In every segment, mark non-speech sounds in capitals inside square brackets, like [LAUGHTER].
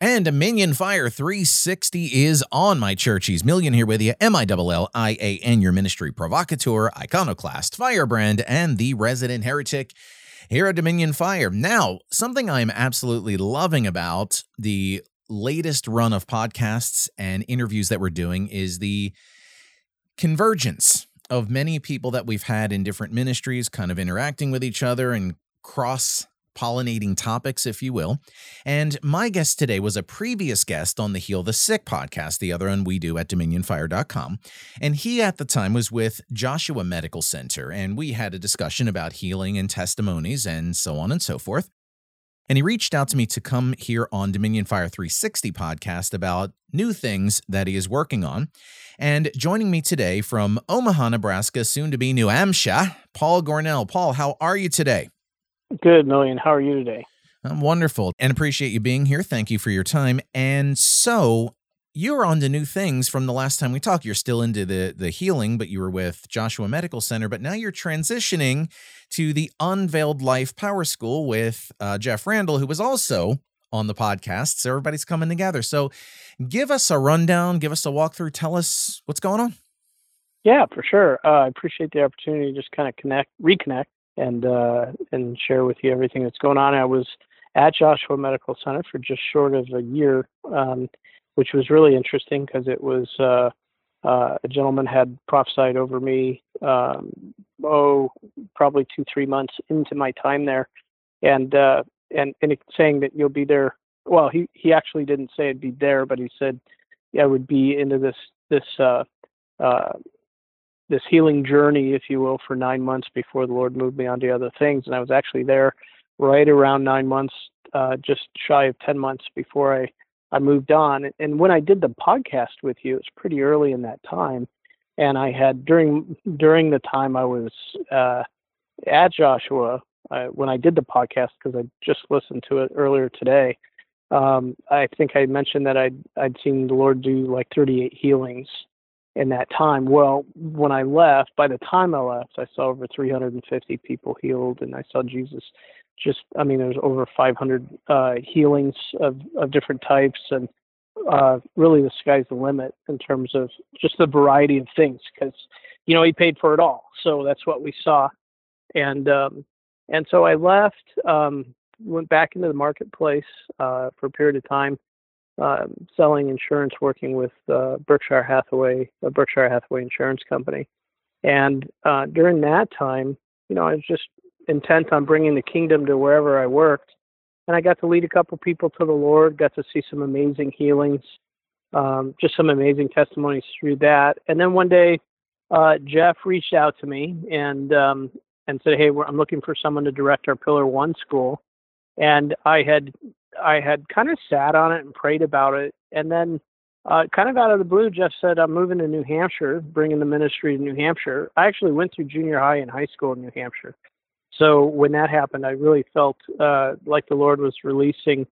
And Dominion Fire 360 is on my churchies. Million here with you. M I L L I A N, your ministry provocateur, iconoclast, firebrand, and the resident heretic here at Dominion Fire. Now, something I'm absolutely loving about the latest run of podcasts and interviews that we're doing is the convergence of many people that we've had in different ministries kind of interacting with each other and cross pollinating topics, if you will. And my guest today was a previous guest on the Heal the Sick podcast, the other one we do at dominionfire.com. And he at the time was with Joshua Medical Center, and we had a discussion about healing and testimonies and so on and so forth. And he reached out to me to come here on Dominion Fire 360 podcast about new things that he is working on. And joining me today from Omaha, Nebraska, soon to be New Hampshire, Paul Gornell. Paul, how are you today? Good, Million. How are you today? I'm wonderful and appreciate you being here. Thank you for your time. And so you're on to new things from the last time we talked. You're still into the the healing, but you were with Joshua Medical Center. But now you're transitioning to the Unveiled Life Power School with uh, Jeff Randall, who was also on the podcast. So everybody's coming together. So give us a rundown, give us a walkthrough. Tell us what's going on. Yeah, for sure. Uh, I appreciate the opportunity to just kind of connect, reconnect and uh, and share with you everything that's going on. I was at Joshua Medical Center for just short of a year, um, which was really interesting because it was uh, uh, a gentleman had prophesied over me. Um, oh, probably two three months into my time there, and uh, and and saying that you'll be there. Well, he he actually didn't say I'd be there, but he said I would be into this this uh, uh, this healing journey, if you will, for nine months before the Lord moved me on to other things. And I was actually there right around nine months, uh, just shy of 10 months before I, I moved on. And when I did the podcast with you, it was pretty early in that time. And I had during during the time I was uh, at Joshua, uh, when I did the podcast, because I just listened to it earlier today, um, I think I mentioned that I'd I'd seen the Lord do like 38 healings in that time. Well, when I left, by the time I left, I saw over 350 people healed, and I saw Jesus. Just, I mean, there's over 500 uh, healings of of different types, and uh, really the sky's the limit in terms of just the variety of things. Because you know, he paid for it all, so that's what we saw. And um, and so I left, um, went back into the marketplace uh, for a period of time uh, selling insurance, working with uh, Berkshire Hathaway, a Berkshire Hathaway insurance company. And uh, during that time, you know, I was just intent on bringing the kingdom to wherever I worked. And I got to lead a couple people to the Lord, got to see some amazing healings, um, just some amazing testimonies through that. And then one day, uh, Jeff reached out to me and um, and said, "Hey, I'm looking for someone to direct our Pillar One school." And I had I had kind of sat on it and prayed about it, and then uh, kind of out of the blue, Jeff said, "I'm moving to New Hampshire, bringing the ministry to New Hampshire." I actually went through junior high and high school in New Hampshire, so when that happened, I really felt uh, like the Lord was releasing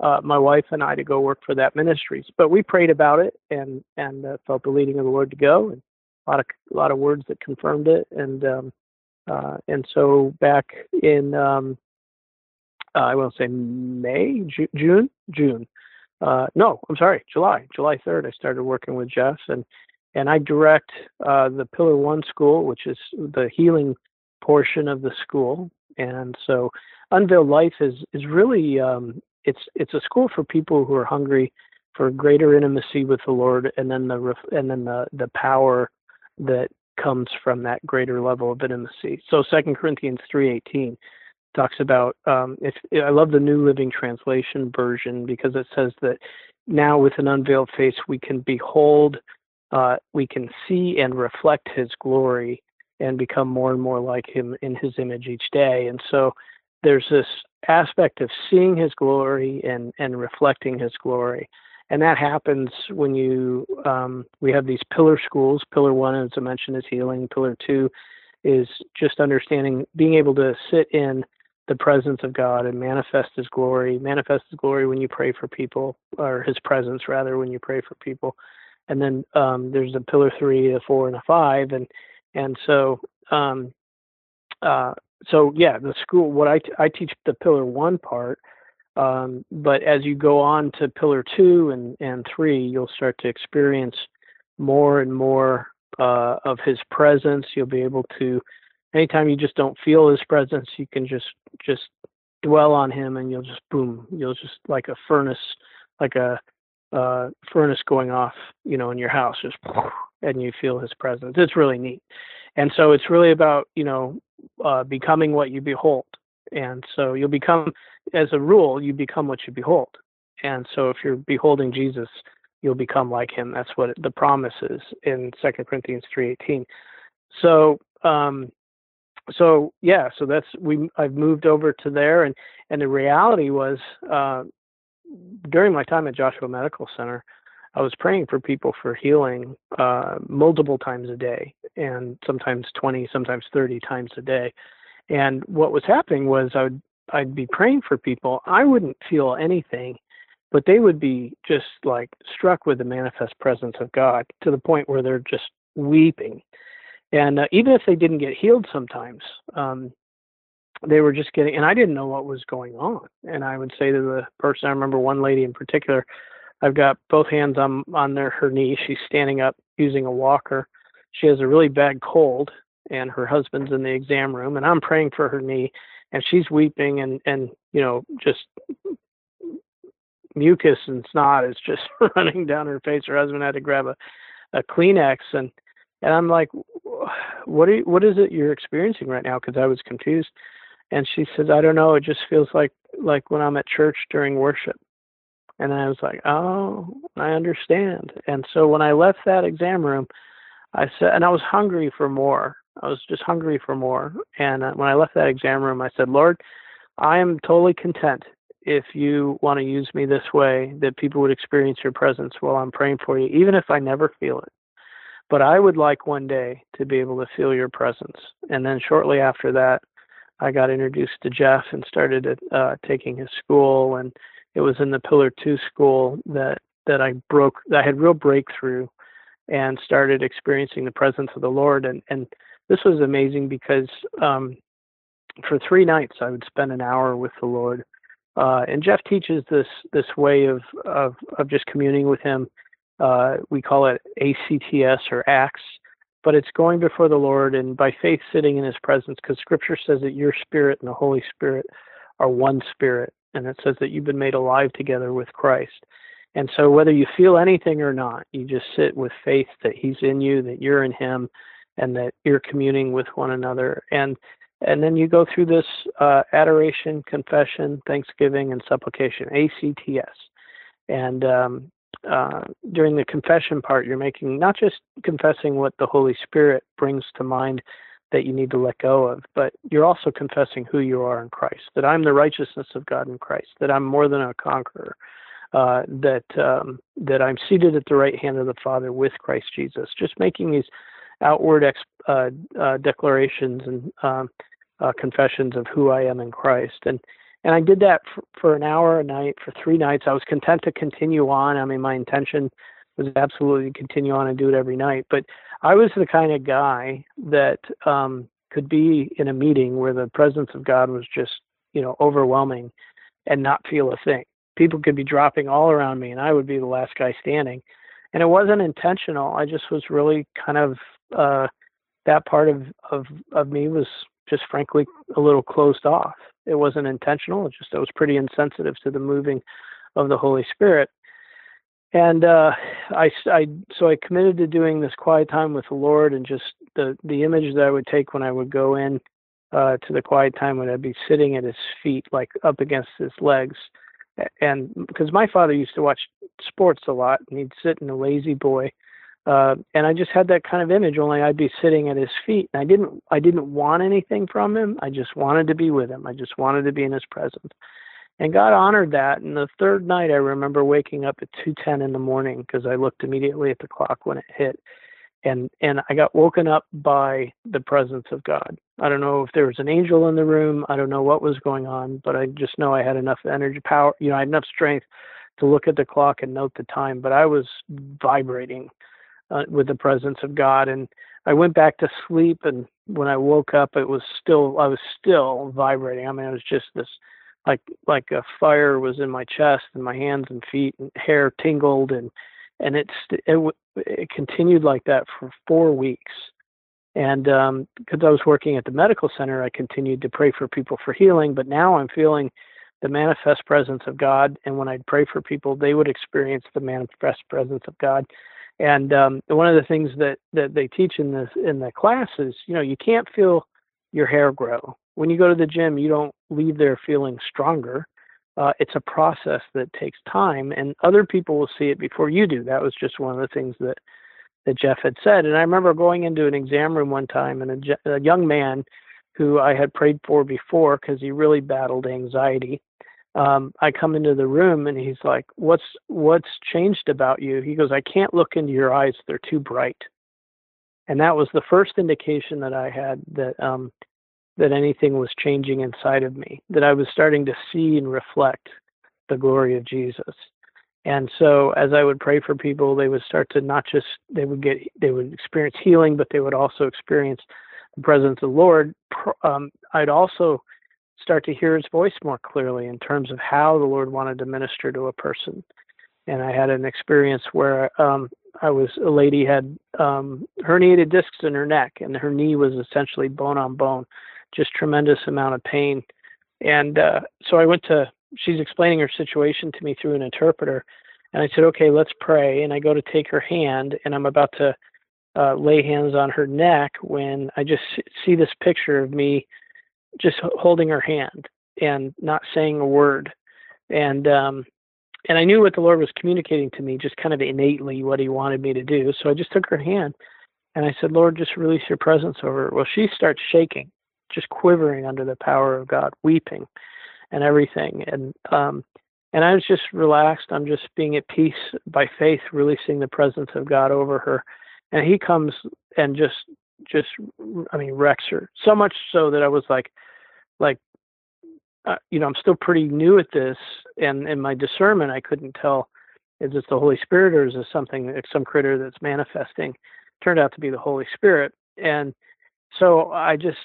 uh, my wife and I to go work for that ministries. But we prayed about it and and uh, felt the leading of the Lord to go, and a lot of a lot of words that confirmed it, and um, uh, and so back in um, uh, I will say May, Ju- June, June. Uh, no, I'm sorry, July, July 3rd. I started working with Jeff, and and I direct uh, the Pillar One School, which is the healing portion of the school. And so, Unveiled Life is is really um, it's it's a school for people who are hungry for greater intimacy with the Lord, and then the and then the the power that comes from that greater level of intimacy. So Second Corinthians 3:18 talks about um, if I love the New Living Translation version because it says that now with an unveiled face we can behold, uh, we can see and reflect His glory and become more and more like Him in His image each day. And so there's this aspect of seeing His glory and and reflecting His glory. And that happens when you um, we have these pillar schools. Pillar one, as I mentioned, is healing. Pillar two is just understanding, being able to sit in the presence of God and manifest His glory. Manifest His glory when you pray for people, or His presence rather when you pray for people. And then um, there's a pillar three, a four, and a five, and and so um, uh, so yeah, the school. What I, t- I teach the pillar one part Um, but as you go on to pillar two and, and three, you'll start to experience more and more uh, of his presence. You'll be able to, anytime you just don't feel his presence, you can just just dwell on him, and you'll just boom, you'll just like a furnace, like a uh, furnace going off, you know, in your house, just [LAUGHS] and you feel his presence. It's really neat, and so it's really about you know uh, becoming what you behold, and so you'll become, as a rule, you become what you behold, and so if you're beholding Jesus, you'll become like him. That's what the promise is in Second Corinthians three eighteen. So um, so yeah, so that's we. I've moved over to there, and and the reality was uh, during my time at Joshua Medical Center, I was praying for people for healing uh, multiple times a day, and sometimes twenty, sometimes thirty times a day. And what was happening was I would I'd be praying for people. I wouldn't feel anything but they would be just like struck with the manifest presence of God to the point where they're just weeping. And uh, even if they didn't get healed sometimes, um, they were just getting, and I didn't know what was going on. And I would say to the person, I remember one lady in particular, I've got both hands on on their, her knee. She's standing up using a walker. She has a really bad cold, and her husband's in the exam room, and I'm praying for her knee, and she's weeping and and you know just mucus and snot is just [LAUGHS] running down her face. Her husband had to grab a, a Kleenex and and I'm like, what you, what is it you're experiencing right now? Because I was confused. And she says, I don't know. It just feels like like when I'm at church during worship. And I was like, oh, I understand. And so when I left that exam room, I said, and I was hungry for more. I was just hungry for more. And uh, when I left that exam room, I said, Lord, I am totally content if you want to use me this way, that people would experience your presence while I'm praying for you, even if I never feel it. But I would like one day to be able to feel your presence. And then shortly after that, I got introduced to Jeff and started uh, taking his school. And it was in the Pillar Two school that that I broke. I had real breakthrough and started experiencing the presence of the Lord. And and this was amazing because um, for three nights I would spend an hour with the Lord uh, and Jeff teaches this this way of of, of just communing with him. Uh, we call it ACTS or ACTS, but it's going before the Lord and by faith sitting in His presence, because Scripture says that your spirit and the Holy Spirit are one spirit, and it says that you've been made alive together with Christ. And so, whether you feel anything or not, you just sit with faith that He's in you, that you're in Him, and that you're communing with one another. And and then you go through this uh, adoration, confession, thanksgiving, and supplication, ACTS. And um, uh, during the confession part, you're making not just confessing what the Holy Spirit brings to mind that you need to let go of, but you're also confessing who you are in Christ, that I'm the righteousness of God in Christ, that I'm more than a conqueror, uh, that um, that I'm seated at the right hand of the Father with Christ Jesus. Just making these outward ex- uh, uh, declarations and um, uh, confessions of who I am in Christ. And and I did that for, for an hour a night for three nights. I was content to continue on. I mean, my intention was absolutely to continue on and do it every night. But I was the kind of guy that um, could be in a meeting where the presence of God was just, you know, overwhelming and not feel a thing. People could be dropping all around me and I would be the last guy standing. And it wasn't intentional. I just was really kind of uh that part of of of me was just frankly a little closed off. It wasn't intentional. It just I was pretty insensitive to the moving of the Holy Spirit. And uh, I, I, so I committed to doing this quiet time with the Lord, and just the the image that I would take when I would go in uh, to the quiet time when I'd be sitting at his feet, like up against his legs, and because my father used to watch sports a lot, and he'd sit in a La-Z-Boy uh, and I just had that kind of image. Only I'd be sitting at his feet, and I didn't I didn't want anything from him. I just wanted to be with him. I just wanted to be in his presence. And God honored that. And the third night, I remember waking up at two ten in the morning because I looked immediately at the clock when it hit, and and I got woken up by the presence of God. I don't know if there was an angel in the room. I don't know what was going on, but I just know I had enough energy, power. You know, I had enough strength to look at the clock and note the time. But I was vibrating uh, with the presence of God. And I went back to sleep, and when I woke up, it was still I was still vibrating. I mean, it was just this like like a fire was in my chest and my hands and feet and hair tingled and and it's it, it continued like that for four weeks and um, because I was working at the medical center, I continued to pray for people for healing. But now I'm feeling the manifest presence of God. And when I'd pray for people, they would experience the manifest presence of God. And um, one of the things that, that they teach in this in the class is, you know, you can't feel your hair grow. When you go to the gym, you don't leave there feeling stronger. Uh, it's a process that takes time, and other people will see it before you do. That was just one of the things that that Jeff had said. And I remember going into an exam room one time, and a, a young man who I had prayed for before because he really battled anxiety. Um, I come into the room and he's like, "What's what's changed about you?" He goes, "I can't look into your eyes; they're too bright." And that was the first indication that I had that um, that anything was changing inside of me, that I was starting to see and reflect the glory of Jesus. And so as I would pray for people, they would start to not just they would get they would experience healing, but they would also experience the presence of the Lord. Um, I'd also start to hear His voice more clearly in terms of how the Lord wanted to minister to a person. And I had an experience where um, I was a lady had um, herniated discs in her neck, and her knee was essentially bone on bone, just tremendous amount of pain. And uh, so I went to she's explaining her situation to me through an interpreter. And I said, okay, let's pray. And I go to take her hand, and I'm about to uh, lay hands on her neck when I just see this picture of me just holding her hand and not saying a word. And um, and I knew what the Lord was communicating to me, just kind of innately what He wanted me to do. So I just took her hand, and I said, Lord, just release Your presence over her. Well, she starts shaking, just quivering under the power of God, weeping and everything. And um, and I was just relaxed. I'm just being at peace by faith, releasing the presence of God over her. And He comes and just just I mean wrecks her so much so that I was like like uh, you know I'm still pretty new at this, and in my discernment I couldn't tell is it the Holy Spirit or is it something some critter that's manifesting. Turned out to be the Holy Spirit, and so I just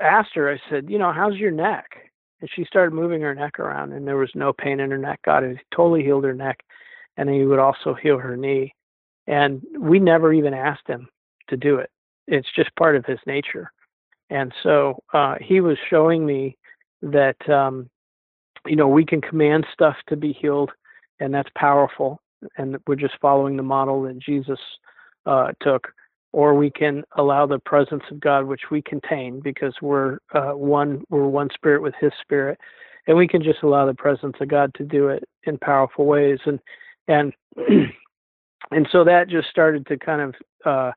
asked her. I said, you know, how's your neck? and she started moving her neck around and there was no pain in her neck god had totally healed her neck and he would also heal her knee and we never even asked him to do it it's just part of his nature. And so uh, he was showing me that um, you know we can command stuff to be healed and that's powerful and we're just following the model that jesus uh, took. Or we can allow the presence of God, which we contain because we're uh, one we're one spirit with His Spirit, and we can just allow the presence of God to do it in powerful ways, and and [CLEARS THROAT] and so that just started to kind of uh,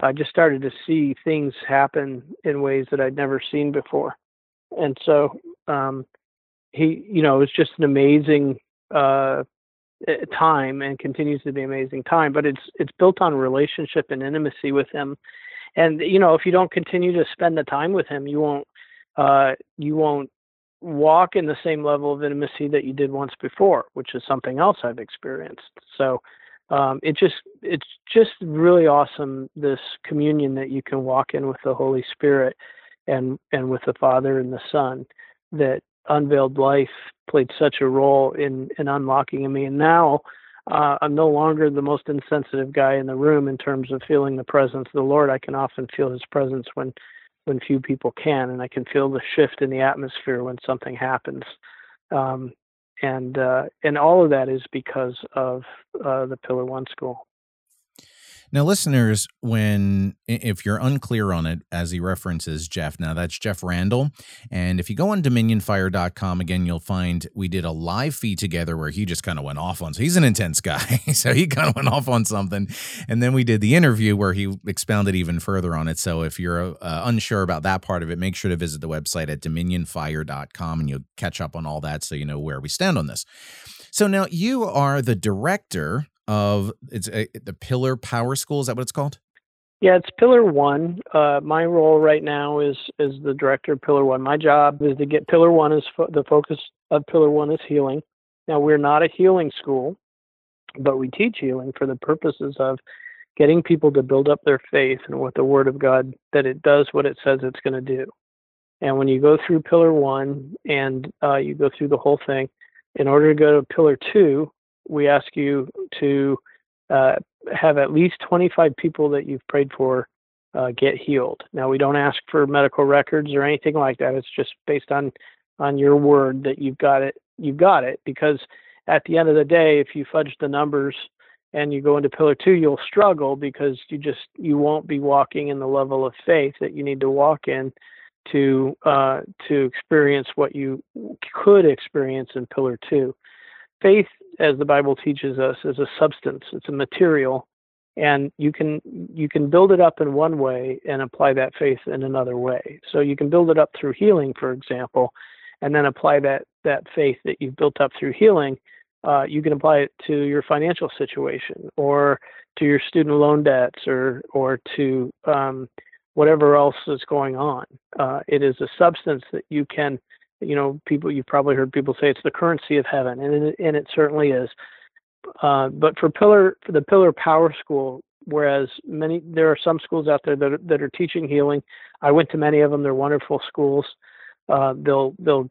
I just started to see things happen in ways that I'd never seen before, and so um, he you know it was just an amazing uh, uh, time and continues to be an amazing time but it's it's built on relationship and intimacy with him. And you know if you don't continue to spend the time with him you won't uh you won't walk in the same level of intimacy that you did once before which is something else i've experienced. So um it just it's just really awesome this communion that you can walk in with the holy spirit and and with the father and the son that unveiled life played such a role in in unlocking in me and now uh, I'm no longer the most insensitive guy in the room in terms of feeling the presence of the Lord. I can often feel His presence when when few people can, and I can feel the shift in the atmosphere when something happens. Um, and uh, and all of that is because of uh, the Pillar One School. Now, listeners, when if you're unclear on it, as he references Jeff, now that's Jeff Randall. And if you go on dominionfire.com again, you'll find we did a live feed together where he just kind of went off on. So he's an intense guy. [LAUGHS] so he kind of went off on something. And then we did the interview where he expounded even further on it. So if you're uh, unsure about that part of it, make sure to visit the website at dominionfire.com and you'll catch up on all that so you know where we stand on this. So now you are the director of it's a, the Pillar Power School. Is that what it's called? Yeah, it's Pillar One. Uh, my role right now is is the director of Pillar One. My job is to get Pillar One is fo- the focus of Pillar One is healing. Now we're not a healing school, but we teach healing for the purposes of getting people to build up their faith and what the Word of God that it does what it says it's going to do. And when you go through pillar one and uh, you go through the whole thing, in order to go to pillar two, we ask you to uh, have at least 25 people that you've prayed for uh, get healed. Now, we don't ask for medical records or anything like that. It's just based on on your word that you've got it. You've got it because at the end of the day, if you fudge the numbers and you go into pillar two, you'll struggle because you just you won't be walking in the level of faith that you need to walk in to uh, to experience what you could experience in pillar two. Faith, as the Bible teaches us, is a substance. It's a material, and you can you can build it up in one way and apply that faith in another way. So you can build it up through healing, for example, and then apply that that faith that you've built up through healing uh, you can apply it to your financial situation or to your student loan debts or or to um, whatever else is going on. Uh, it is a substance that you can, you know, people you've probably heard people say it's the currency of heaven, and it, and it certainly is. Uh, but for pillar for the pillar power school, whereas many there are some schools out there that are, that are teaching healing. I went to many of them. They're wonderful schools. Uh, they'll they'll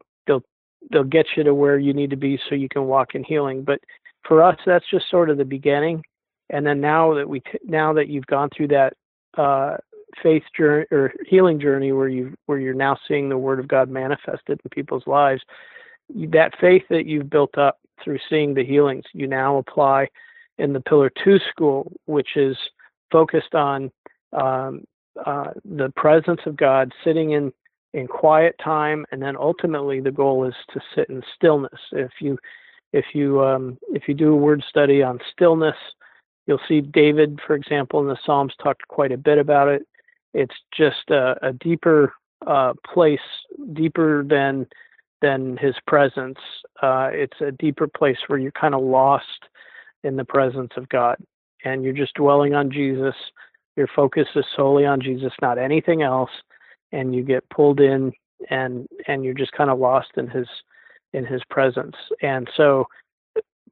they'll get you to where you need to be so you can walk in healing. But for us, that's just sort of the beginning. And then now that we t- now that you've gone through that uh, faith journey or healing journey where you where you're now seeing the Word of God manifested in people's lives, that faith that you've built up through seeing the healings, you now apply in the Pillar Two school, which is focused on um, uh, the presence of God, sitting in in quiet time, and then ultimately the goal is to sit in stillness. If you if you um, if you do a word study on stillness, you'll see David, for example, in the Psalms talked quite a bit about it. It's just a, a deeper uh, place, deeper than than his presence. Uh, it's a deeper place where you're kind of lost in the presence of God, and you're just dwelling on Jesus. Your focus is solely on Jesus, not anything else and you get pulled in and and you're just kind of lost in his in his presence and so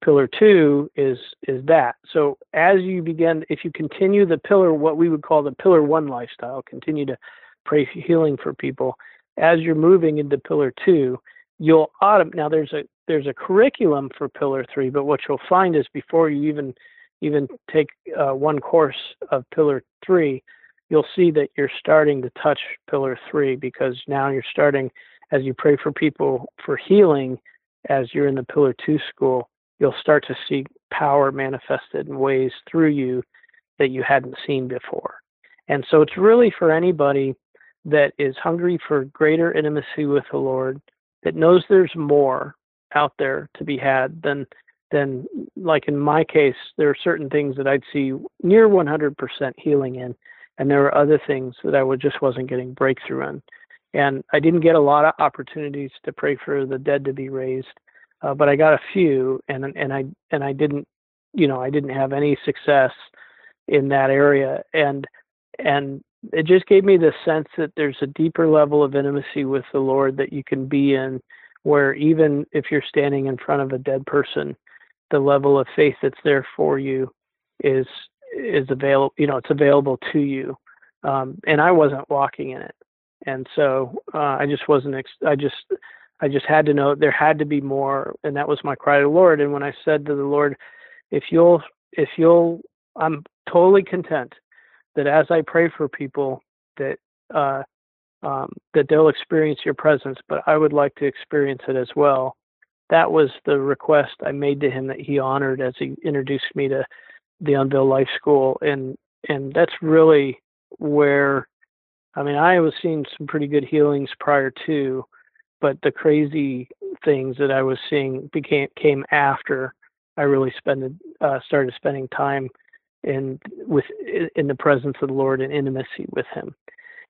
pillar two is is that. So as you begin if you continue the pillar what we would call the pillar one lifestyle continue to pray healing for people as you're moving into pillar two you'll autom- now there's a there's a curriculum for pillar three but what you'll find is before you even even take uh, one course of pillar three you'll see that you're starting to touch pillar three because now you're starting as you pray for people for healing as you're in the pillar two school you'll start to see power manifested in ways through you that you hadn't seen before and so it's really for anybody that is hungry for greater intimacy with the lord that knows there's more out there to be had than than like in my case there are certain things that i'd see near 100% healing in and there were other things that I would, just wasn't getting breakthrough on. And I didn't get a lot of opportunities to pray for the dead to be raised, uh, but I got a few, and and I and I didn't, you know, I didn't have any success in that area, and and it just gave me the sense that there's a deeper level of intimacy with the Lord that you can be in, where even if you're standing in front of a dead person, the level of faith that's there for you is is available you know it's available to you. Um, and i wasn't walking in it. And so uh, i just wasn't ex- i just i just had to know there had to be more and that was my cry to the lord. And when i said to the lord if you'll if you'll i'm totally content that as i pray for people that uh, um, that they'll experience your presence but i would like to experience it as well that was the request i made to him that he honored as he introduced me to the Unveil Life School, and and that's really where, I mean, I was seeing some pretty good healings prior to, but the crazy things that I was seeing became came after I really spent uh, started spending time in with in the presence of the Lord and intimacy with Him.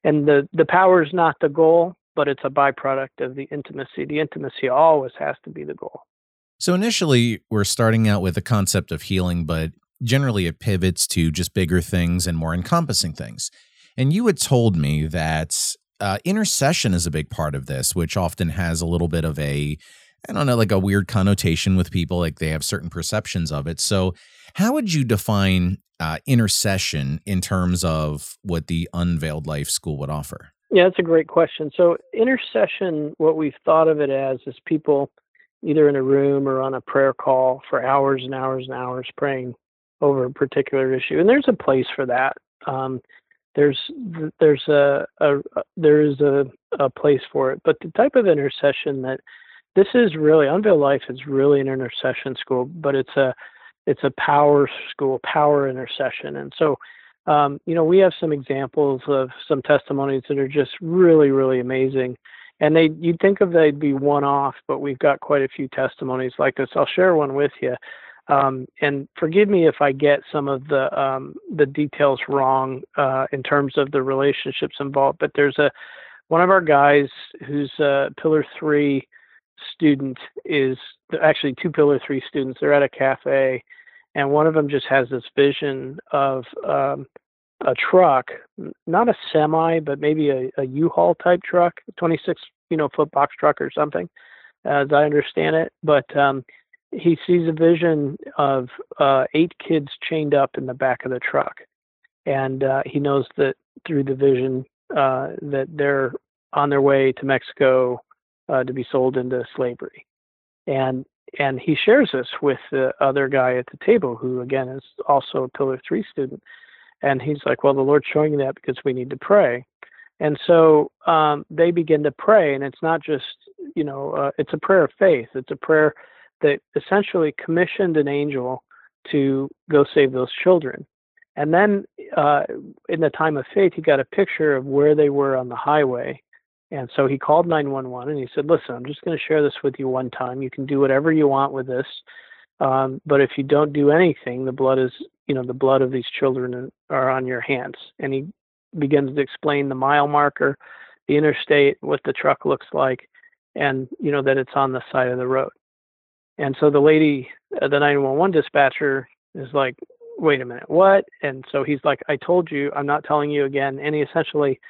And the the power is not the goal, but it's a byproduct of the intimacy. The intimacy always has to be the goal. So initially, we're starting out with the concept of healing, but generally it pivots to just bigger things and more encompassing things. And you had told me that uh, intercession is a big part of this, which often has a little bit of a, I don't know, like a weird connotation with people, like they have certain perceptions of it. So, how would you define uh, intercession in terms of what the Unveiled Life School would offer? Yeah, that's a great question. So, intercession, what we've thought of it as, is people either in a room or on a prayer call for hours and hours and hours praying over a particular issue. And there's a place for that. Um, there's there's a, a, there is a, a place for it. But the type of intercession that this is really Unveiled Life is really an intercession school, but it's a it's a power school, power intercession. And so, um, you know, we have some examples of some testimonies that are just really, really amazing. And they, you'd think of they'd be one off, but we've got quite a few testimonies like this. I'll share one with you. Um, and forgive me if I get some of the um, the details wrong uh, in terms of the relationships involved. But there's a one of our guys who's a Pillar Three student is actually two Pillar Three students. They're at a cafe, and one of them just has this vision of um, a truck, not a semi, but maybe a a U-Haul type truck, 26 you know foot box truck or something, as I understand it. But um, he sees a vision of uh, eight kids chained up in the back of the truck, and uh, he knows that through the vision uh, that they're on their way to Mexico uh, to be sold into slavery, and and he shares this with the other guy at the table, who again is also a Pillar Three student, and he's like, "Well, the Lord's showing you that because we need to pray." And so um, they begin to pray, and it's not just you know uh, it's a prayer of faith. It's a prayer that essentially commissioned an angel to go save those children. And then uh, in the time of faith, he got a picture of where they were on the highway. And so he called 911 and he said, Listen, I'm just going to share this with you one time. You can do whatever you want with this. Um, but if you don't do anything, the blood is, you know, the blood of these children are on your hands. And he begins to explain the mile marker, the interstate, what the truck looks like, and, you know, that it's on the side of the road. And so the lady, uh, the 911 dispatcher is like, wait a minute, what? And so he's like, I told you, I'm not telling you again. And he essentially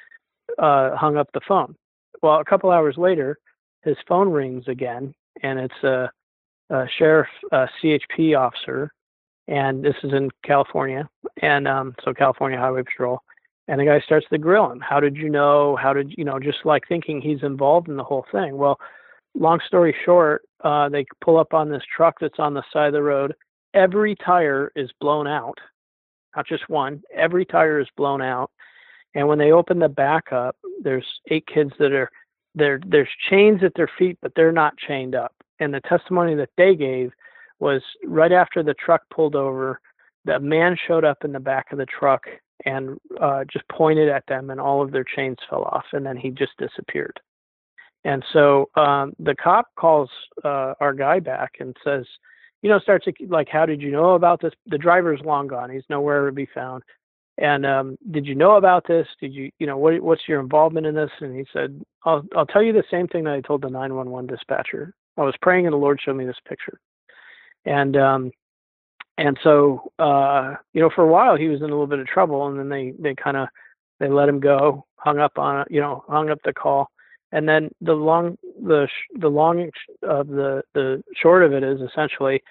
uh, hung up the phone. Well, a couple hours later, his phone rings again, and it's a, a sheriff, a CHP officer, and this is in California, and um, so California Highway Patrol. And the guy starts to grill him. How did you know? How did you know? Just like thinking he's involved in the whole thing. Well, long story short, uh, they pull up on this truck that's on the side of the road. Every tire is blown out, not just one. Every tire is blown out. And when they open the back up, there's eight kids that are there. There's chains at their feet, but they're not chained up. And the testimony that they gave was right after the truck pulled over, the man showed up in the back of the truck and uh, just pointed at them, and all of their chains fell off, and then he just disappeared. And so um, the cop calls uh, our guy back and says, you know, starts to like, how did you know about this? The driver's long gone. He's nowhere to be found. And um, did you know about this? Did you, you know, what, what's your involvement in this? And he said, I'll, I'll tell you the same thing that I told the 911 dispatcher. I was praying and the Lord showed me this picture. And, um, and so, uh, you know, for a while he was in a little bit of trouble and then they, they kind of, they let him go, hung up on, you know, hung up the call and then the long the the long of the the short of it is essentially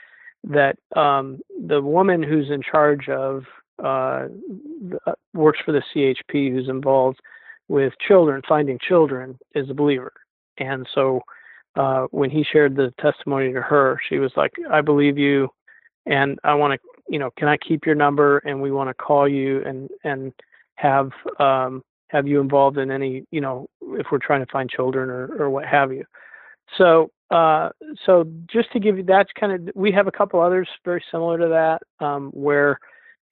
that um, the woman who's in charge of uh, uh works for the CHP who's involved with children finding children is a believer. And so uh, when he shared the testimony to her she was like I believe you and I want to you know can I keep your number and we want to call you and and have um, have you involved in any, you know, if we're trying to find children or, or what have you. So, uh, so just to give you, that's kind of, we have a couple others very similar to that, um, where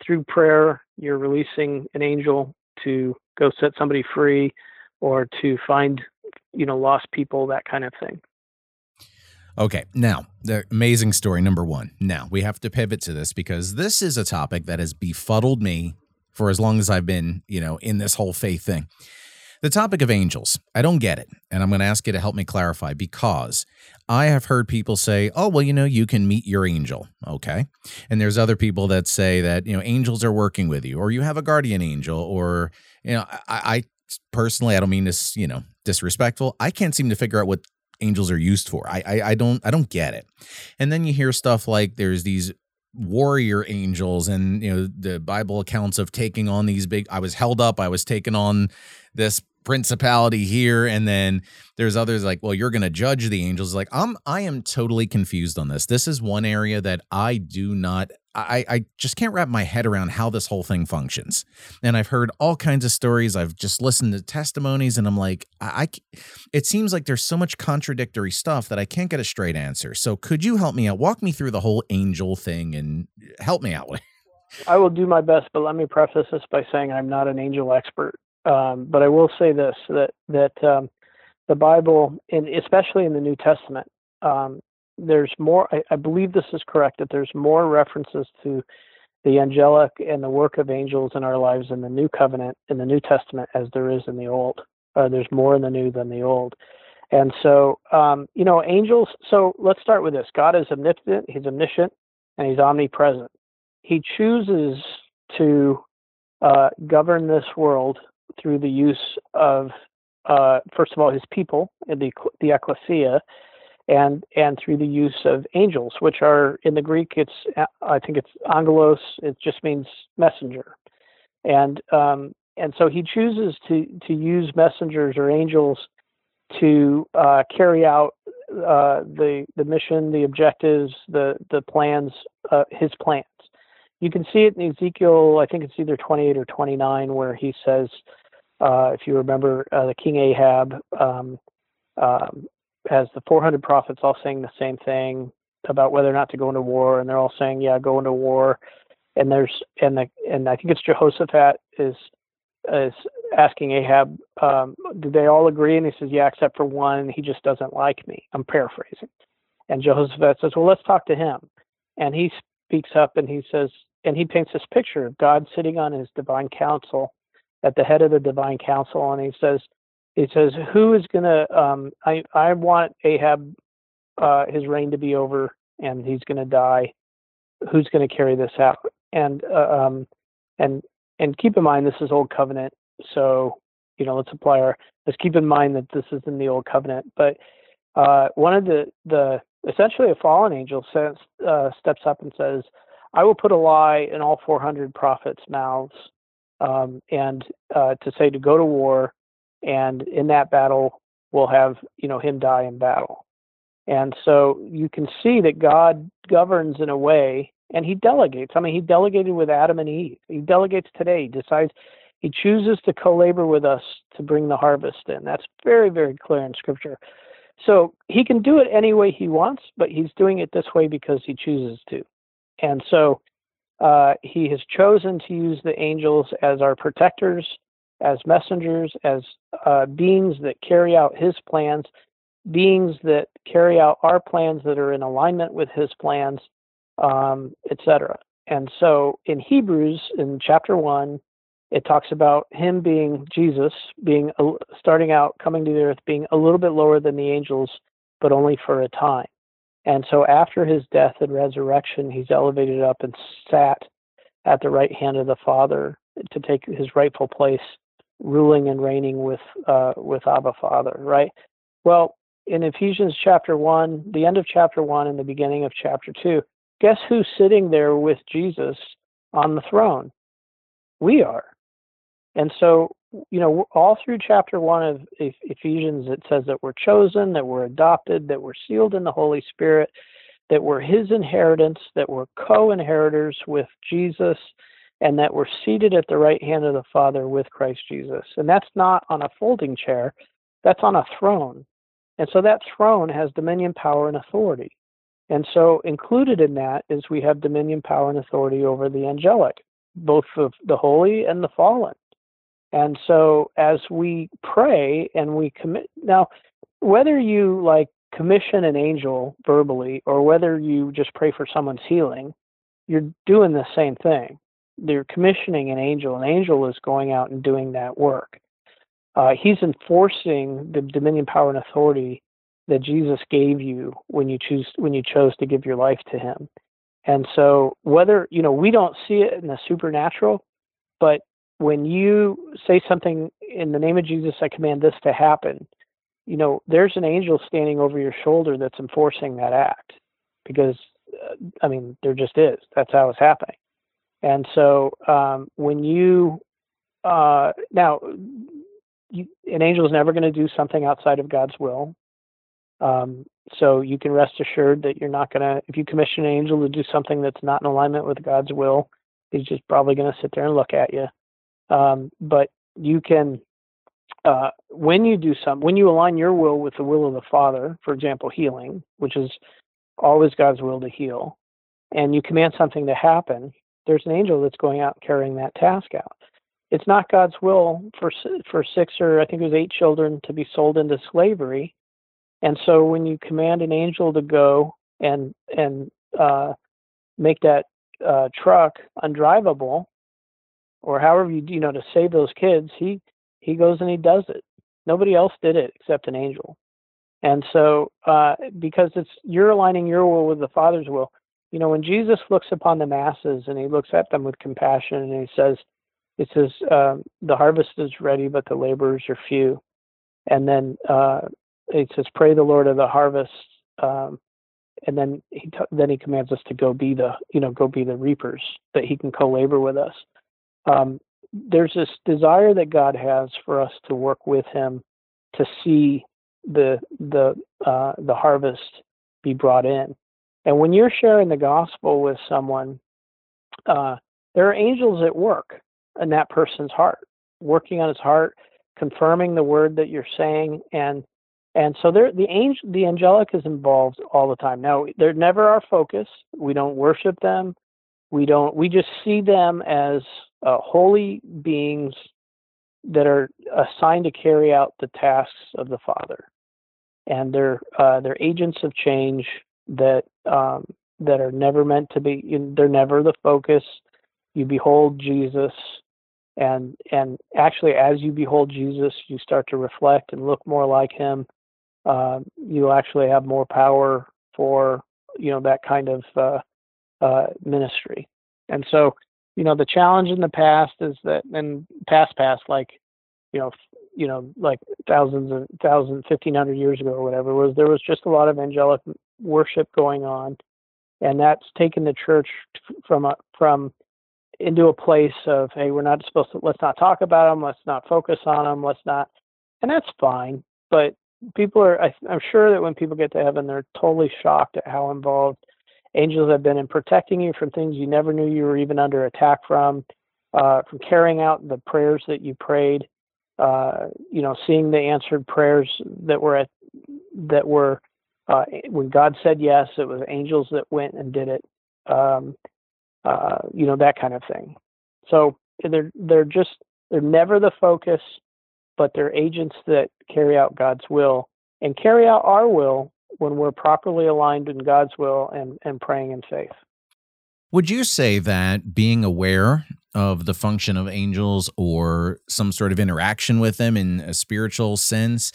through prayer, you're releasing an angel to go set somebody free or to find, you know, lost people, that kind of thing. Okay, now the amazing story number one. Now we have to pivot to this because this is a topic that has befuddled me for as long as I've been, you know, in this whole faith thing. The topic of angels, I don't get it. And I'm going to ask you to help me clarify because I have heard people say, oh, well, you know, you can meet your angel. Okay. And there's other people that say that, you know, angels are working with you or you have a guardian angel or, you know, I, I personally, I don't mean this, you know, disrespectful. I can't seem to figure out what angels are used for. I, I, I don't I don't get it. And then you hear stuff like there's these warrior angels and you know the bible accounts of taking on these big i was held up i was taken on this principality here and then there's others like well you're going to judge the angels. Like i'm i am totally confused on this. This is one area that i do not i i just can't wrap my head around how this whole thing functions. And i've heard all kinds of stories. I've just listened to testimonies and i'm like i, I it seems like there's so much contradictory stuff that i can't get a straight answer. So could you help me out? Walk me through the whole angel thing and help me out with I will do my best, but let me preface this by saying I'm not an angel expert. Um, but I will say this: that that um, the Bible, and especially in the New Testament, um, there's more. I, I, believe this is correct that there's more references to the angelic and the work of angels in our lives in the New Covenant in the New Testament as there is in the Old. Uh, there's more in the New than the Old. And so, um, you know, angels. So let's start with this: God is omnipotent, He's omniscient, and He's omnipresent. He chooses to uh, govern this world through the use of, uh, first of all, his people, the, the ecclesia, and and through the use of angels, which are in the Greek, it's I think it's angelos. It just means messenger, and um, and so he chooses to to use messengers or angels to uh, carry out uh, the the mission, the objectives, the the plans, uh, his plans. You can see it in Ezekiel. I think it's either 28 or 29, where he says, uh, if you remember, uh, the King Ahab um, um, has the 400 prophets all saying the same thing about whether or not to go into war, and they're all saying, "Yeah, go into war." And there's and the and I think it's Jehoshaphat is is asking Ahab, um, "Do they all agree?" And he says, "Yeah, except for one. He just doesn't like me." I'm paraphrasing. And Jehoshaphat says, "Well, let's talk to him." And he speaks up and he says, and he paints this picture of God sitting on his divine council at the head of the divine council, and he says, he says, who is gonna? Um, I I want Ahab, uh, his reign to be over, and he's gonna die. Who's gonna carry this out? And uh, um, and and keep in mind this is old covenant, so you know let's apply our. Let's keep in mind that this is in the old covenant, but uh, one of the the essentially a fallen angel says, uh, steps up and says, "I will put a lie in all 400 prophets' mouths, um, and uh, to say to go to war, and in that battle we'll have you know him die in battle. And so you can see that God governs in a way, and He delegates. I mean, He delegated with Adam and Eve. He delegates today. He decides. He chooses to co-labor with us to bring the harvest in. That's very, very clear in Scripture. So he can do it any way he wants, but he's doing it this way because he chooses to. And so uh, he has chosen to use the angels as our protectors, as messengers, as uh, beings that carry out his plans, beings that carry out our plans that are in alignment with his plans, um, etc. And so in Hebrews, in chapter 1, it talks about him being Jesus, being starting out, coming to the earth, being a little bit lower than the angels, but only for a time. And so after his death and resurrection, he's elevated up and sat at the right hand of the Father to take his rightful place, ruling and reigning with uh, with Abba Father. Right. Well, in Ephesians chapter one, the end of chapter one and the beginning of chapter two, guess who's sitting there with Jesus on the throne? We are. And so, you know, all through chapter one of Ephesians, it says that we're chosen, that we're adopted, that we're sealed in the Holy Spirit, that we're His inheritance, that we're co inheritors with Jesus, and that we're seated at the right hand of the Father with Christ Jesus. And that's not on a folding chair, that's on a throne. And so that throne has dominion, power, and authority. And so included in that is we have dominion, power, and authority over the angelic, both the, the holy and the fallen. And so as we pray and we commit, now, whether you like commission an angel verbally or whether you just pray for someone's healing, you're doing the same thing. You're commissioning an angel. An angel is going out and doing that work. Uh, he's enforcing the dominion, power, and authority that Jesus gave you when you choose when you chose to give your life to Him. And so, whether you know, we don't see it in the supernatural, but when you say something in the name of Jesus, I command this to happen, you know, there's an angel standing over your shoulder that's enforcing that act because, uh, I mean, there just is. That's how it's happening. And so um, when you, uh, now, you, an angel is never going to do something outside of God's will. Um, so you can rest assured that you're not going to, if you commission an angel to do something that's not in alignment with God's will, he's just probably going to sit there and look at you. Um, but you can, uh, when you do some, when you align your will with the will of the Father, for example, healing, which is always God's will to heal, and you command something to happen, there's an angel that's going out carrying that task out. It's not God's will for for six or I think it was eight children to be sold into slavery, and so when you command an angel to go and and uh, make that uh, truck undrivable, or however you you know to save those kids, he he goes and he does it. Nobody else did it except an angel. And so, uh, because it's you're aligning your will with the Father's will, you know, when Jesus looks upon the masses and he looks at them with compassion and he says, it says, um, the harvest is ready, but the laborers are few. And then uh, it says, pray the Lord of the harvest. Um, and then he t- then he commands us to go be the you know go be the reapers that he can co-labor with us. Um, there's this desire that God has for us to work with Him to see the the uh, the harvest be brought in. And when you're sharing the gospel with someone, uh, there are angels at work in that person's heart, working on his heart, confirming the word that you're saying, and and so there, the angel, the angelic is involved all the time. Now they're never our focus. We don't worship them. We don't. We just see them as uh, holy beings that are assigned to carry out the tasks of the Father, and they're uh, they're agents of change that um, that are never meant to be. They're never the focus. You behold Jesus, and and actually, as you behold Jesus, you start to reflect and look more like Him. Uh, you'll actually have more power for you know that kind of uh, uh, ministry. And so, you know, the challenge in the past is that, and past past, like you know, you know, like thousands of thousands, fifteen hundred years ago or whatever, was there was just a lot of angelic worship going on, and that's taken the church from a from into a place of hey, we're not supposed to let's not talk about them, let's not focus on them, let's not, and that's fine. But people are, I, I'm sure that when people get to heaven, they're totally shocked at how involved angels have been in protecting you from things you never knew you were even under attack from, uh, from carrying out the prayers that you prayed, uh, you know, seeing the answered prayers that were at that were uh, when God said yes, it was angels that went and did it. Um, uh, you know that kind of thing. So they're they're just they're never the focus, but they're agents that carry out God's will and carry out our will when we're properly aligned in God's will and and praying in faith. Would you say that being aware of the function of angels or some sort of interaction with them in a spiritual sense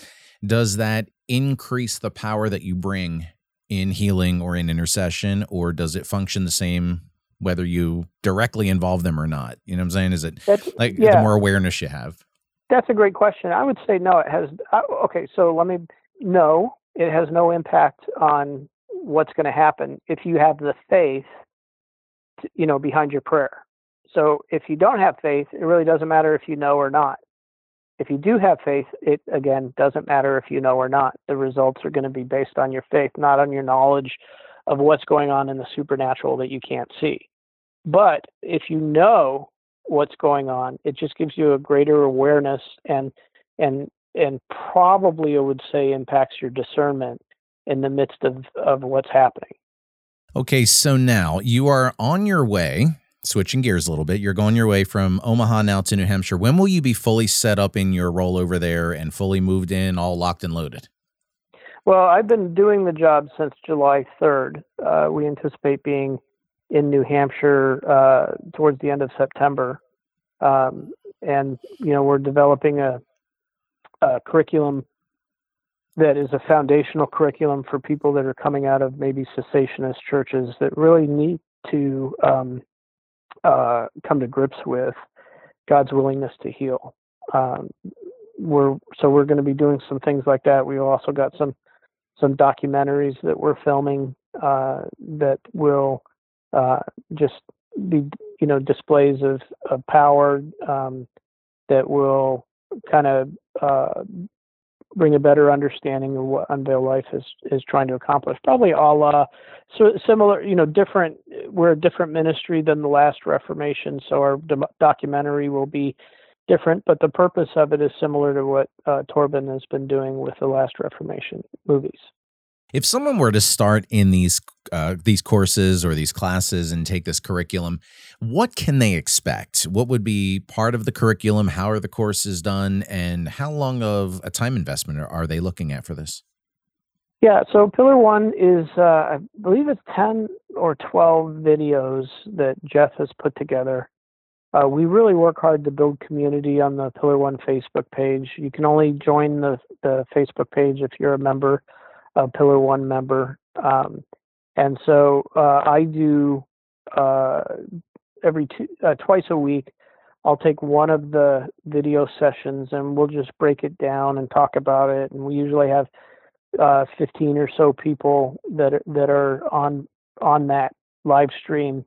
does that increase the power that you bring in healing or in intercession, or does it function the same whether you directly involve them or not? You know what I'm saying? Is it That's, like yeah. the more awareness you have? That's a great question. I would say no. It has. Uh, okay, so let me. No, it has no impact on what's going to happen if you have the faith, to, you know, behind your prayer. So if you don't have faith, it really doesn't matter if you know or not. If you do have faith, it again doesn't matter if you know or not. The results are going to be based on your faith, not on your knowledge of what's going on in the supernatural that you can't see. But if you know what's going on, it just gives you a greater awareness and and and probably I would say impacts your discernment in the midst of, of what's happening. Okay, so now you are on your way switching gears a little bit, you're going your way from Omaha now to New Hampshire. When will you be fully set up in your role over there and fully moved in, all locked and loaded? Well, I've been doing the job since July 3rd. Uh, we anticipate being in New Hampshire uh, towards the end of September. Um, and, you know, we're developing a, a curriculum that is a foundational curriculum for people that are coming out of maybe cessationist churches that really need to um, uh, come to grips with God's willingness to heal. Um, we're so we're going to be doing some things like that. We've also got some some documentaries that we're filming uh, that will uh, just be you know displays of, of power um, that will kind of uh, bring a better understanding of what Unveil Life is is trying to accomplish. Probably all uh, so similar, you know, different. We're a different ministry than the last Reformation, so our do- documentary will be different, but the purpose of it is similar to what uh, Torben has been doing with the last Reformation movies. If someone were to start in these uh, these courses or these classes and take this curriculum, what can they expect? What would be part of the curriculum? How are the courses done, and how long of a time investment are they looking at for this? Yeah, so Pillar One is, uh, I believe it's 10 or 12 videos that Jeff has put together. Uh, we really work hard to build community on the Pillar One Facebook page. You can only join the, the Facebook page if you're a member a Pillar One member. Um, and so uh, I do uh, every two, uh, twice a week. I'll take one of the video sessions and we'll just break it down and talk about it. And we usually have uh, 15 or so people that are, that are on on that live stream,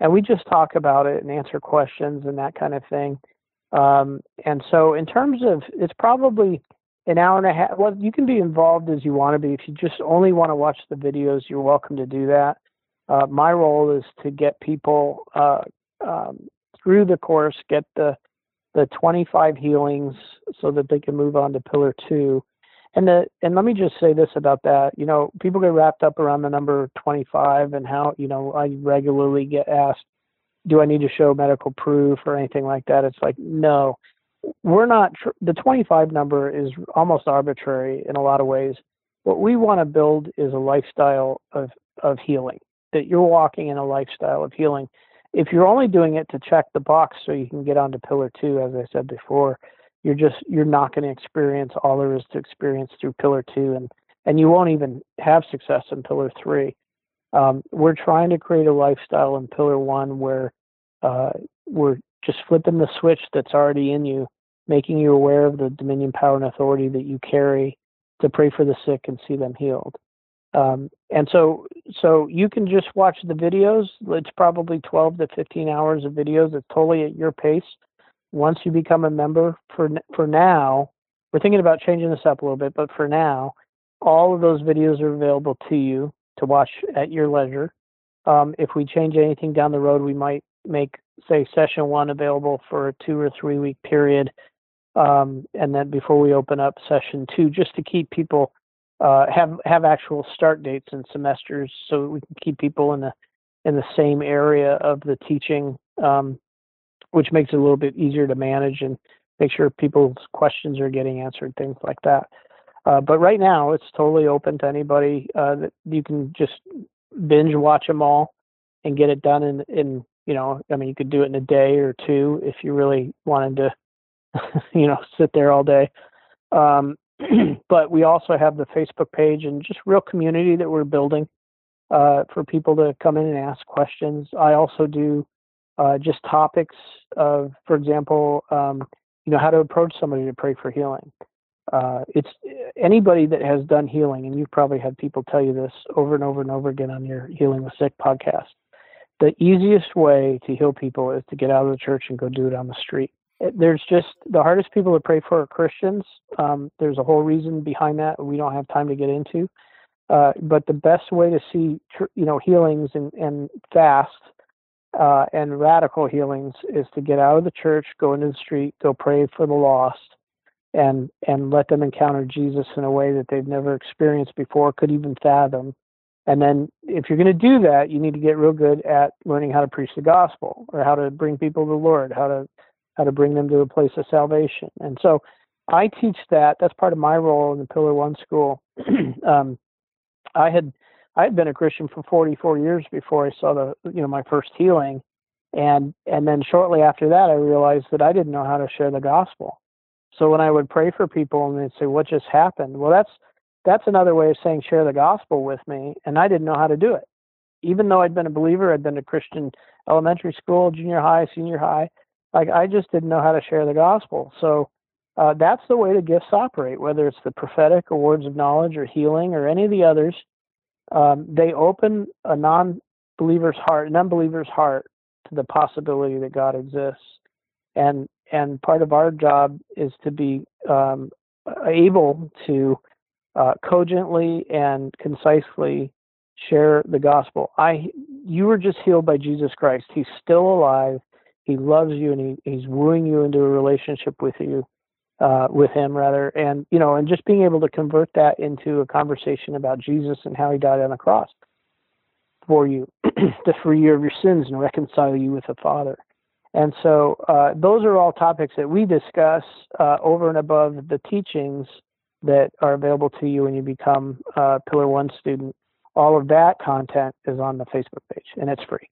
and we just talk about it and answer questions and that kind of thing. Um, and so, in terms of, it's probably an hour and a half. Well, you can be involved as you want to be. If you just only want to watch the videos, you're welcome to do that. Uh, my role is to get people uh, um, through the course, get the the 25 healings, so that they can move on to Pillar Two. And the and let me just say this about that. You know, people get wrapped up around the number 25 and how you know I regularly get asked, do I need to show medical proof or anything like that? It's like no we're not tr- the 25 number is almost arbitrary in a lot of ways. What we want to build is a lifestyle of of healing. That you're walking in a lifestyle of healing. If you're only doing it to check the box so you can get onto pillar 2 as I said before, you're just you're not going to experience all there is to experience through pillar 2 and and you won't even have success in pillar 3. Um, we're trying to create a lifestyle in pillar 1 where uh, we're just flipping the switch that's already in you making you aware of the dominion, power, and authority that you carry to pray for the sick and see them healed. Um, and so, so you can just watch the videos. It's probably 12 to 15 hours of videos. It's totally at your pace. Once you become a member, for for now, we're thinking about changing this up a little bit, but for now, all of those videos are available to you to watch at your leisure. Um, if we change anything down the road, we might make, say, session one available for a two or three week period um, and then before we open up session two, just to keep people uh, have have actual start dates and semesters, so we can keep people in the in the same area of the teaching, um, which makes it a little bit easier to manage and make sure people's questions are getting answered, things like that. Uh, but right now, it's totally open to anybody. Uh, that you can just binge watch them all and get it done in in you know, I mean, you could do it in a day or two if you really wanted to [LAUGHS] you know, sit there all day. Um, [CLEARS THROAT] but we also have the Facebook page and just real community that we're building uh, for people to come in and ask questions. I also do uh, just topics of, for example, um, you know, how to approach somebody to pray for healing. Uh, it's anybody that has done healing, and you've probably had people tell you this over and over and over again on your Healing the Sick podcast. The easiest way to heal people is to get out of the church and go do it on the street there's just the hardest people to pray for are Christians. Um, there's a whole reason behind that we don't have time to get into. Uh, but the best way to see, you know, healings and, and fast uh, and radical healings is to get out of the church, go into the street, go pray for the lost, and and let them encounter Jesus in a way that they've never experienced before, could even fathom. And then, if you're going to do that, you need to get real good at learning how to preach the gospel or how to bring people to the Lord, how to how to bring them to a place of salvation. And so I teach that. That's part of my role in the Pillar One School. [CLEARS THROAT] um, I had I had been a Christian for 44 years before I saw the you know my first healing, and and then shortly after that I realized that I didn't know how to share the gospel. So when I would pray for people and they'd say, "What just happened?" Well, that's that's another way of saying share the gospel with me, and I didn't know how to do it. Even though I'd been a believer, I'd been to Christian elementary school, junior high, senior high, like I just didn't know how to share the gospel. So uh, that's the way the gifts operate, whether it's the prophetic or words of knowledge or healing or any of the others. Um, they open a non-believer's heart, an unbeliever's heart, to the possibility that God exists, and and part of our job is to be um, able to uh, cogently and concisely share the gospel. I, you were just healed by Jesus Christ. He's still alive. He loves you, and he, he's wooing you into a relationship with you, uh, with him rather. And you know, and just being able to convert that into a conversation about Jesus and how he died on the cross for you [CLEARS THROAT] to free you of your sins and reconcile you with the Father. And so uh, those are all topics that we discuss uh, over and above the teachings that are available to you when you become a Pillar One student. All of that content is on the Facebook page, and it's free.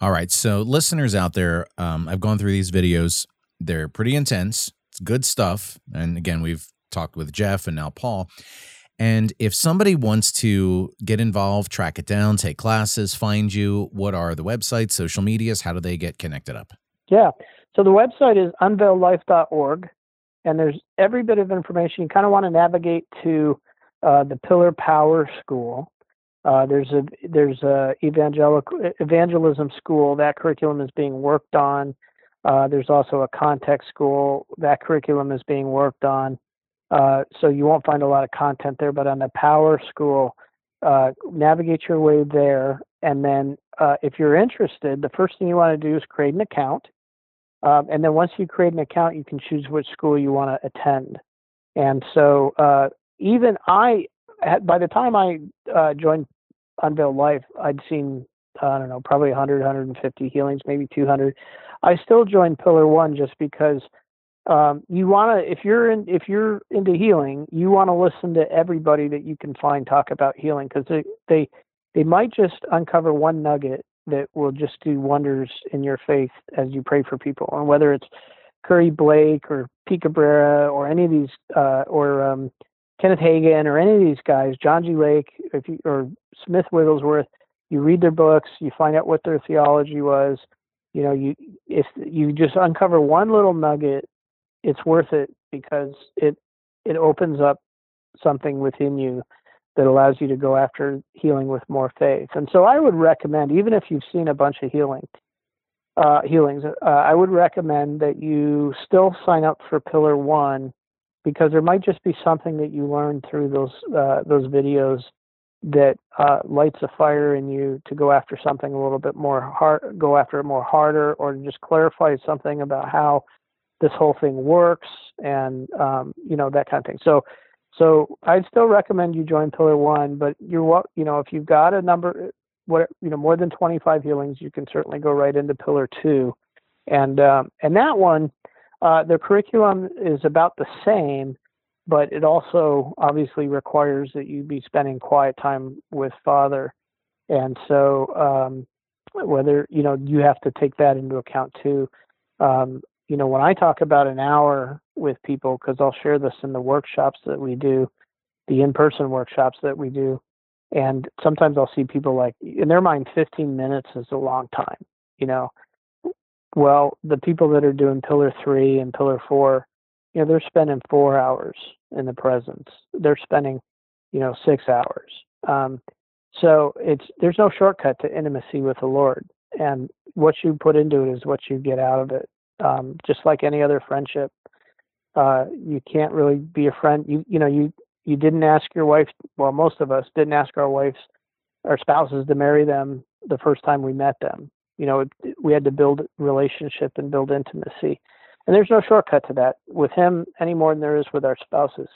All right, so listeners out there, um, I've gone through these videos. They're pretty intense. It's good stuff. And again, we've talked with Jeff and now Paul. And if somebody wants to get involved, track it down, take classes, find you, what are the websites, social medias? How do they get connected up? Yeah. So the website is unveiledlife.org, and there's every bit of information. You kind of want to navigate to uh, the Pillar Power School. Uh, there's a there's a evangelical evangelism school that curriculum is being worked on. Uh, there's also a context school that curriculum is being worked on. Uh, so you won't find a lot of content there, but on the Power School, uh, navigate your way there. And then uh, if you're interested, the first thing you want to do is create an account. Um, and then once you create an account, you can choose which school you want to attend. And so even I, by the time I uh, joined Unveiled Life, I'd seen, I don't know, probably 100, 150 healings, maybe 200. I still joined Pillar One just because – um, you want to if you're in if you're into healing you want to listen to everybody that you can find talk about healing because they, they they might just uncover one nugget that will just do wonders in your faith as you pray for people and whether it's curry blake or pete cabrera or any of these uh, or um, kenneth hagin or any of these guys john g lake you, or smith wigglesworth you read their books you find out what their theology was you know you if you just uncover one little nugget it's worth it because it it opens up something within you that allows you to go after healing with more faith. And so I would recommend, even if you've seen a bunch of healing uh, healings, uh, I would recommend that you still sign up for Pillar One because there might just be something that you learn through those uh, those videos that uh, lights a fire in you to go after something a little bit more hard, go after it more harder, or to just clarify something about how this whole thing works and um, you know that kind of thing. So so I'd still recommend you join Pillar One, but you're you know if you've got a number what you know more than 25 healings, you can certainly go right into Pillar Two, and um, and that one uh, the curriculum is about the same, but it also obviously requires that you be spending quiet time with Father, and so um, whether you know you have to take that into account too. Um, you know, when I talk about an hour with people, because I'll share this in the workshops that we do, the in person workshops that we do, and sometimes I'll see people like, in their mind, 15 minutes is a long time, you know. Well, the people that are doing pillar three and pillar four, you know, they're spending four hours in the presence. They're spending, you know, six hours. Um, so it's there's no shortcut to intimacy with the Lord, and what you put into it is what you get out of it um, just like any other friendship. Uh, you can't really be a friend. You you know you you didn't ask your wife. Well, most of us didn't ask our wives, our spouses to marry them the first time we met them. You know, we had to build relationship and build intimacy, and there's no shortcut to that with him any more than there is with our spouses.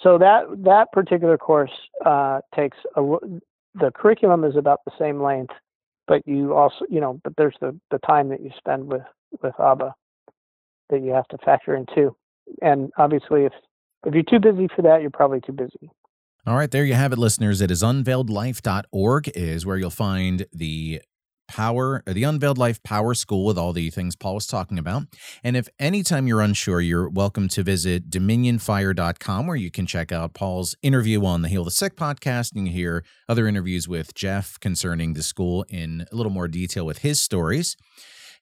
So that that particular course uh, takes a the curriculum is about the same length, but you also you know but there's the the time that you spend with with Abba that you have to factor in too. And obviously, if if you're too busy for that, you're probably too busy. All right, there you have it, listeners. It is unveiledlife.org is where you'll find the power the unveiled life power school with all the things paul was talking about and if anytime you're unsure you're welcome to visit dominionfire.com where you can check out paul's interview on the heal the sick podcast and hear other interviews with jeff concerning the school in a little more detail with his stories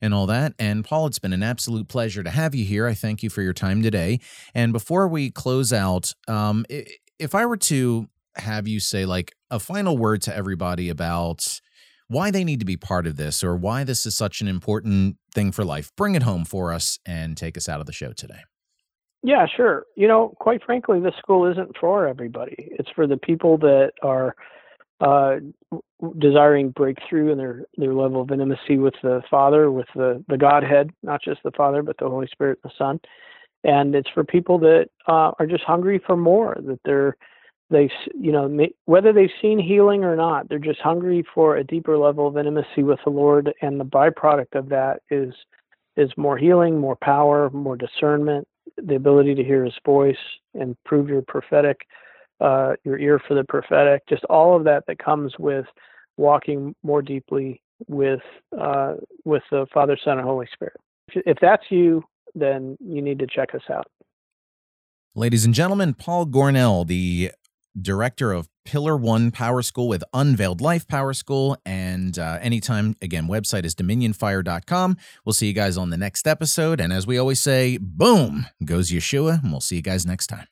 and all that. And Paul, it's been an absolute pleasure to have you here. I thank you for your time today. And before we close out, um, if I were to have you say like a final word to everybody about why they need to be part of this or why this is such an important thing for life. Bring it home for us and take us out of the show today. Yeah, sure. You know, quite frankly, this school isn't for everybody. It's for the people that are uh, desiring breakthrough in their, their level of intimacy with the Father, with the, the Godhead, not just the Father, but the Holy Spirit and the Son. And it's for people that uh, are just hungry for more, that they're they you know whether they've seen healing or not they're just hungry for a deeper level of intimacy with the lord and the byproduct of that is is more healing more power more discernment the ability to hear his voice and prove your prophetic uh, your ear for the prophetic just all of that that comes with walking more deeply with uh, with the father son and holy spirit. If that's you then you need to check us out. Ladies and gentlemen, Paul Gornell, the director of Pillar One Power School with Unveiled Life Power School. And uh, anytime, again, website is dominionfire.com. We'll see you guys on the next episode. And as we always say, boom goes Yeshua. And we'll see you guys next time.